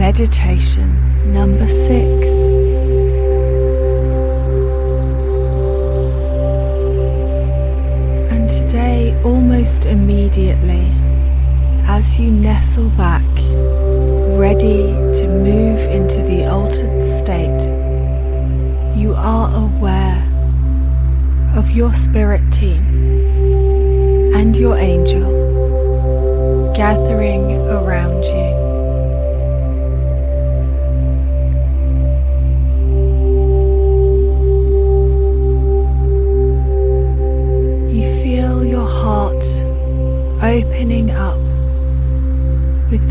Meditation number six. And today, almost immediately, as you nestle back, ready to move into the altered state, you are aware of your spirit team and your angel gathering around you.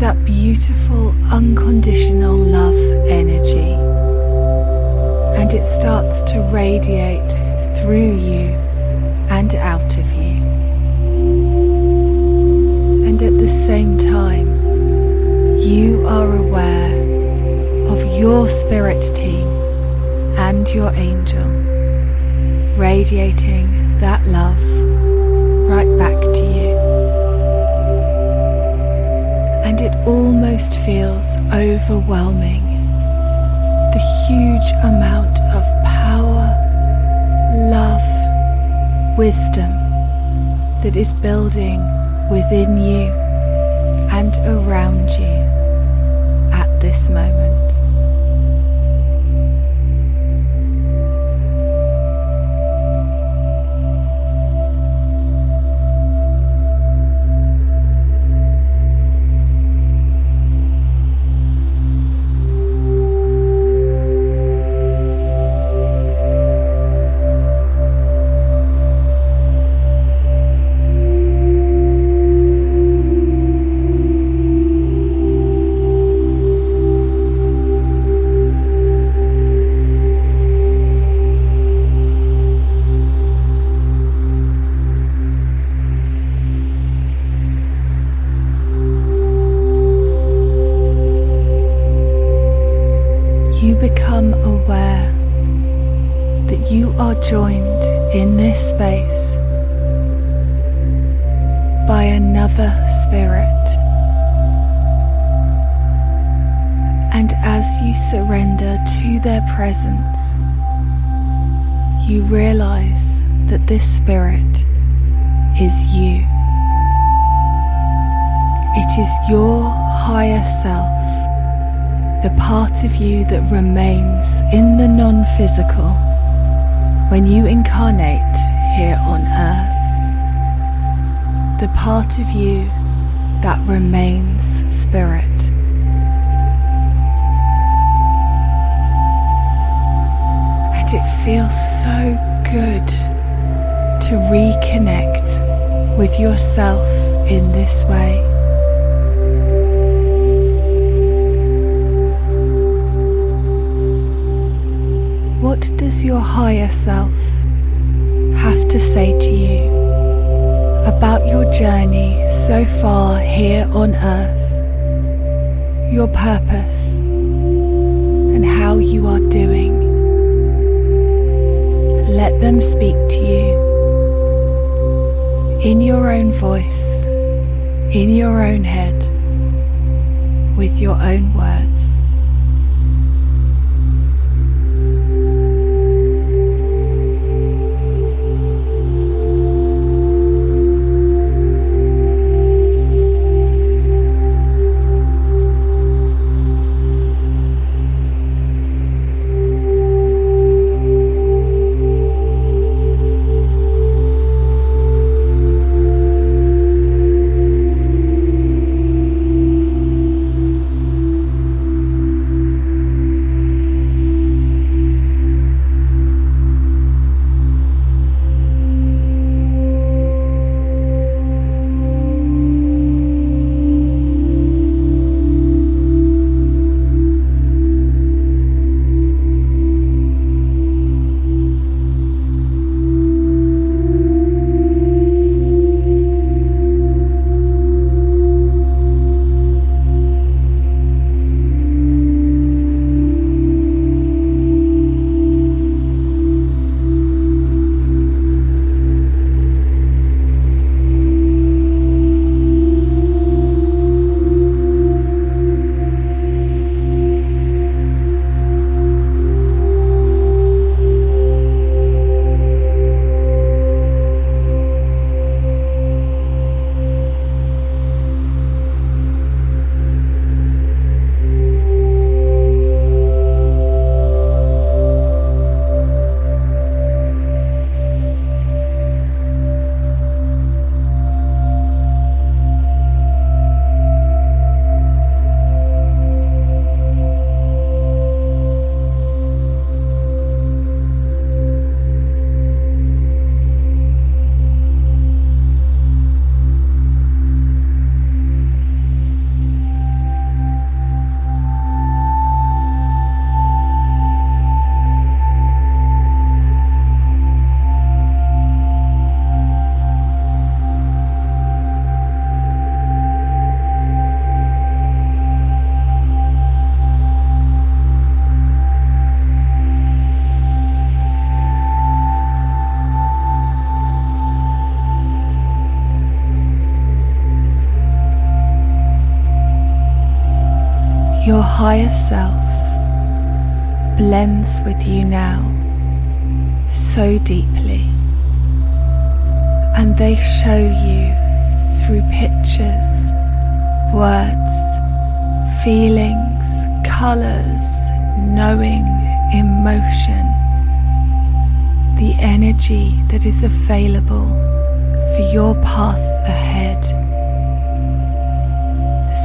That beautiful unconditional love energy, and it starts to radiate through you and out of you and at the same time, you are aware of your spirit team and your angel radiating that love right back to you. And it almost feels overwhelming. The huge amount of power, love, wisdom that is building within you and around you space by another spirit. And as you surrender to their presence, you realize that this spirit is you. It is your higher self, the part of you that remains in the non physical when you incarnate here on earth. The part of you that remains spirit. And it feels so good to reconnect with yourself in this way. What does your higher self to say to you about your journey so far here on earth, your purpose, and how you are doing? Let them speak to you in your own voice, in your own head, with your own words. Higher self blends with you now so deeply, and they show you through pictures, words, feelings, colours, knowing, emotion, the energy that is available for your path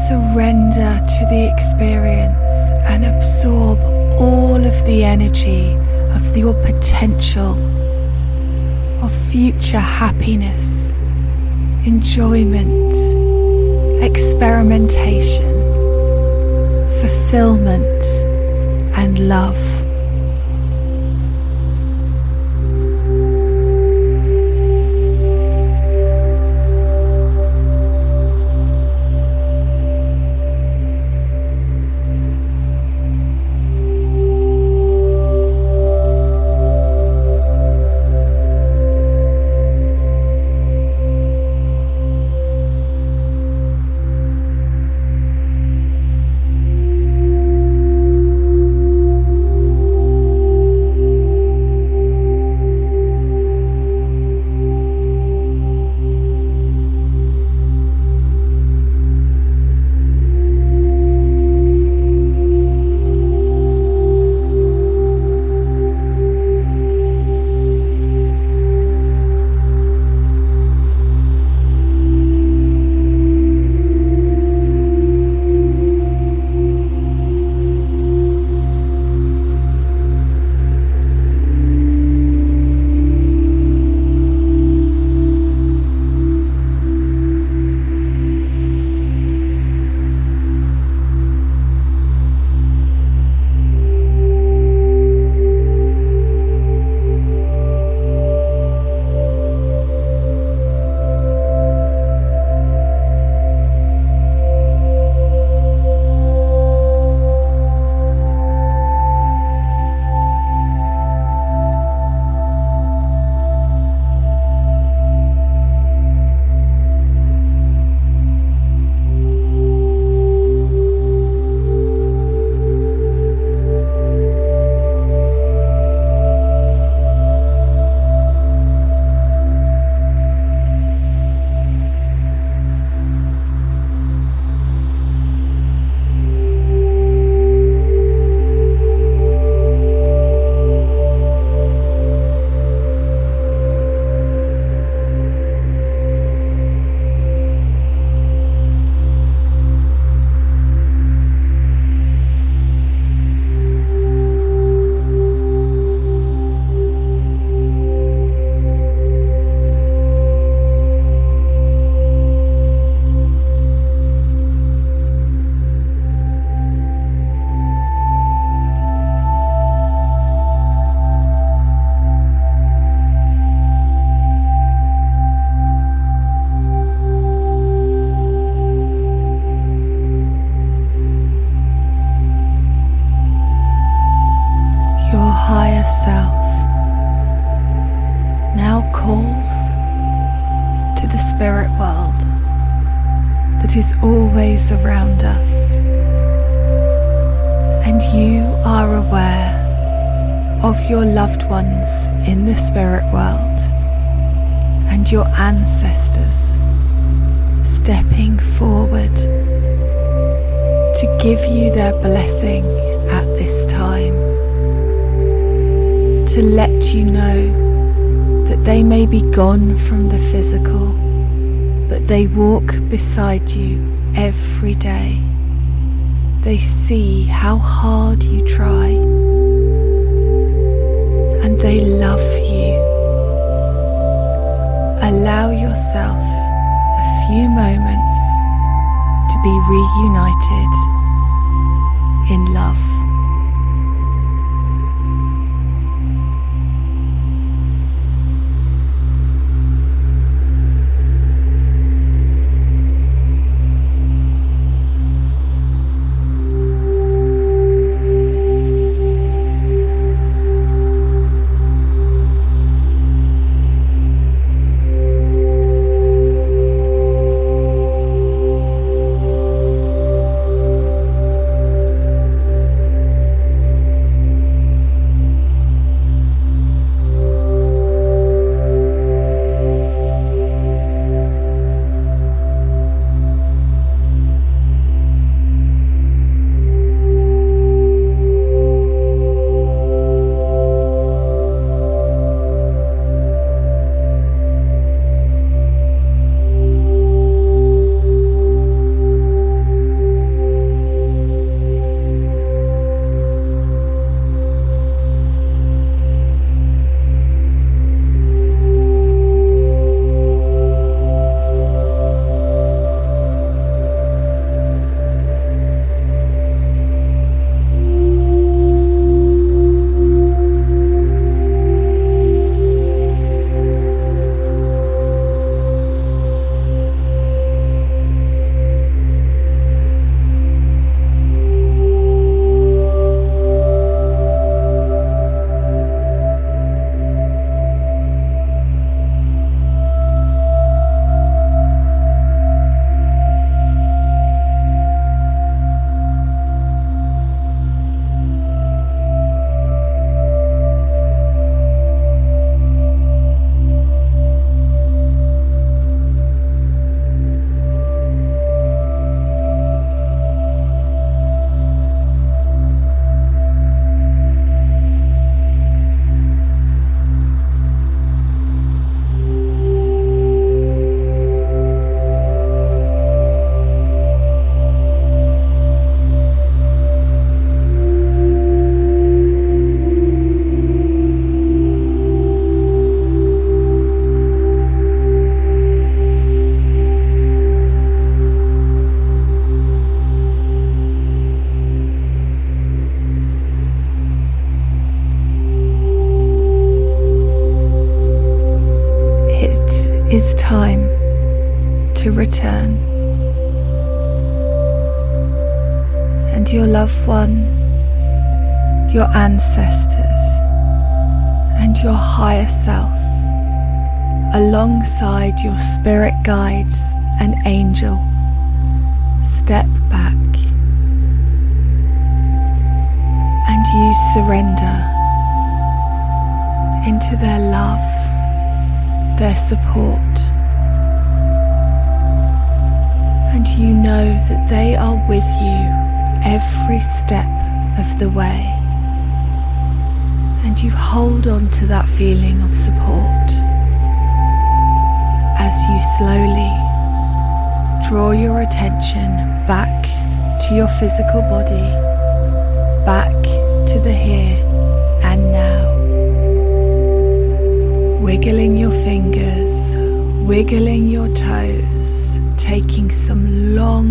Surrender to the experience and absorb all of the energy of your potential, of future happiness, enjoyment, experimentation, fulfillment, and love. Always around us, and you are aware of your loved ones in the spirit world and your ancestors stepping forward to give you their blessing at this time, to let you know that they may be gone from the physical, but they walk beside you every day. They see how hard you try, and they love you. Allow yourself a few moments to be reunited in love. Alongside your spirit guides and angel, step back and you surrender into their love, their support. And you know that they are with you every step of the way. And you hold on to that feeling of support as you slowly draw your attention back to your physical body, back to the here and now. Wiggling your fingers, wiggling your toes taking some long,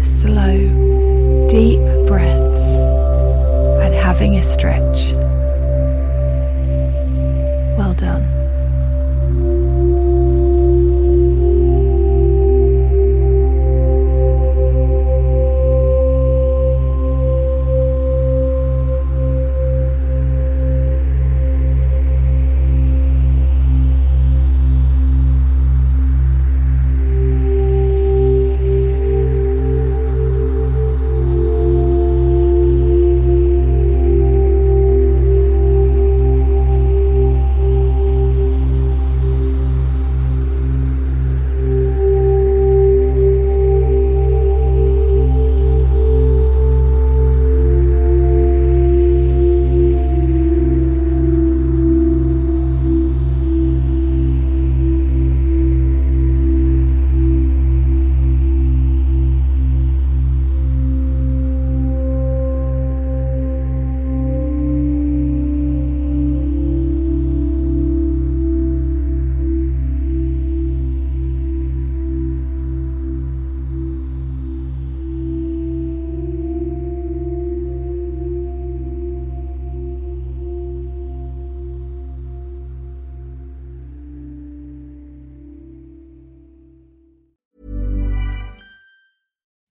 slow, deep breaths and having a stretch.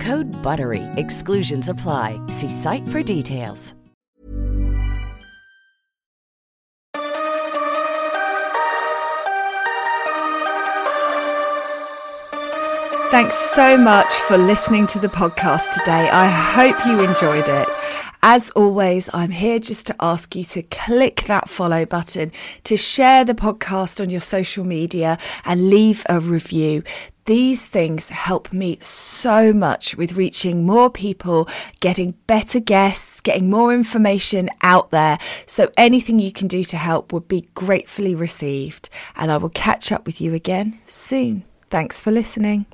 Code BUTTERY. Exclusions apply. See site for details. Thanks so much for listening to the podcast today. I hope you enjoyed it. As always, I'm here just to ask you to click that follow button, to share the podcast on your social media, and leave a review. These things help me so much with reaching more people, getting better guests, getting more information out there. So anything you can do to help would be gratefully received. And I will catch up with you again soon. Thanks for listening.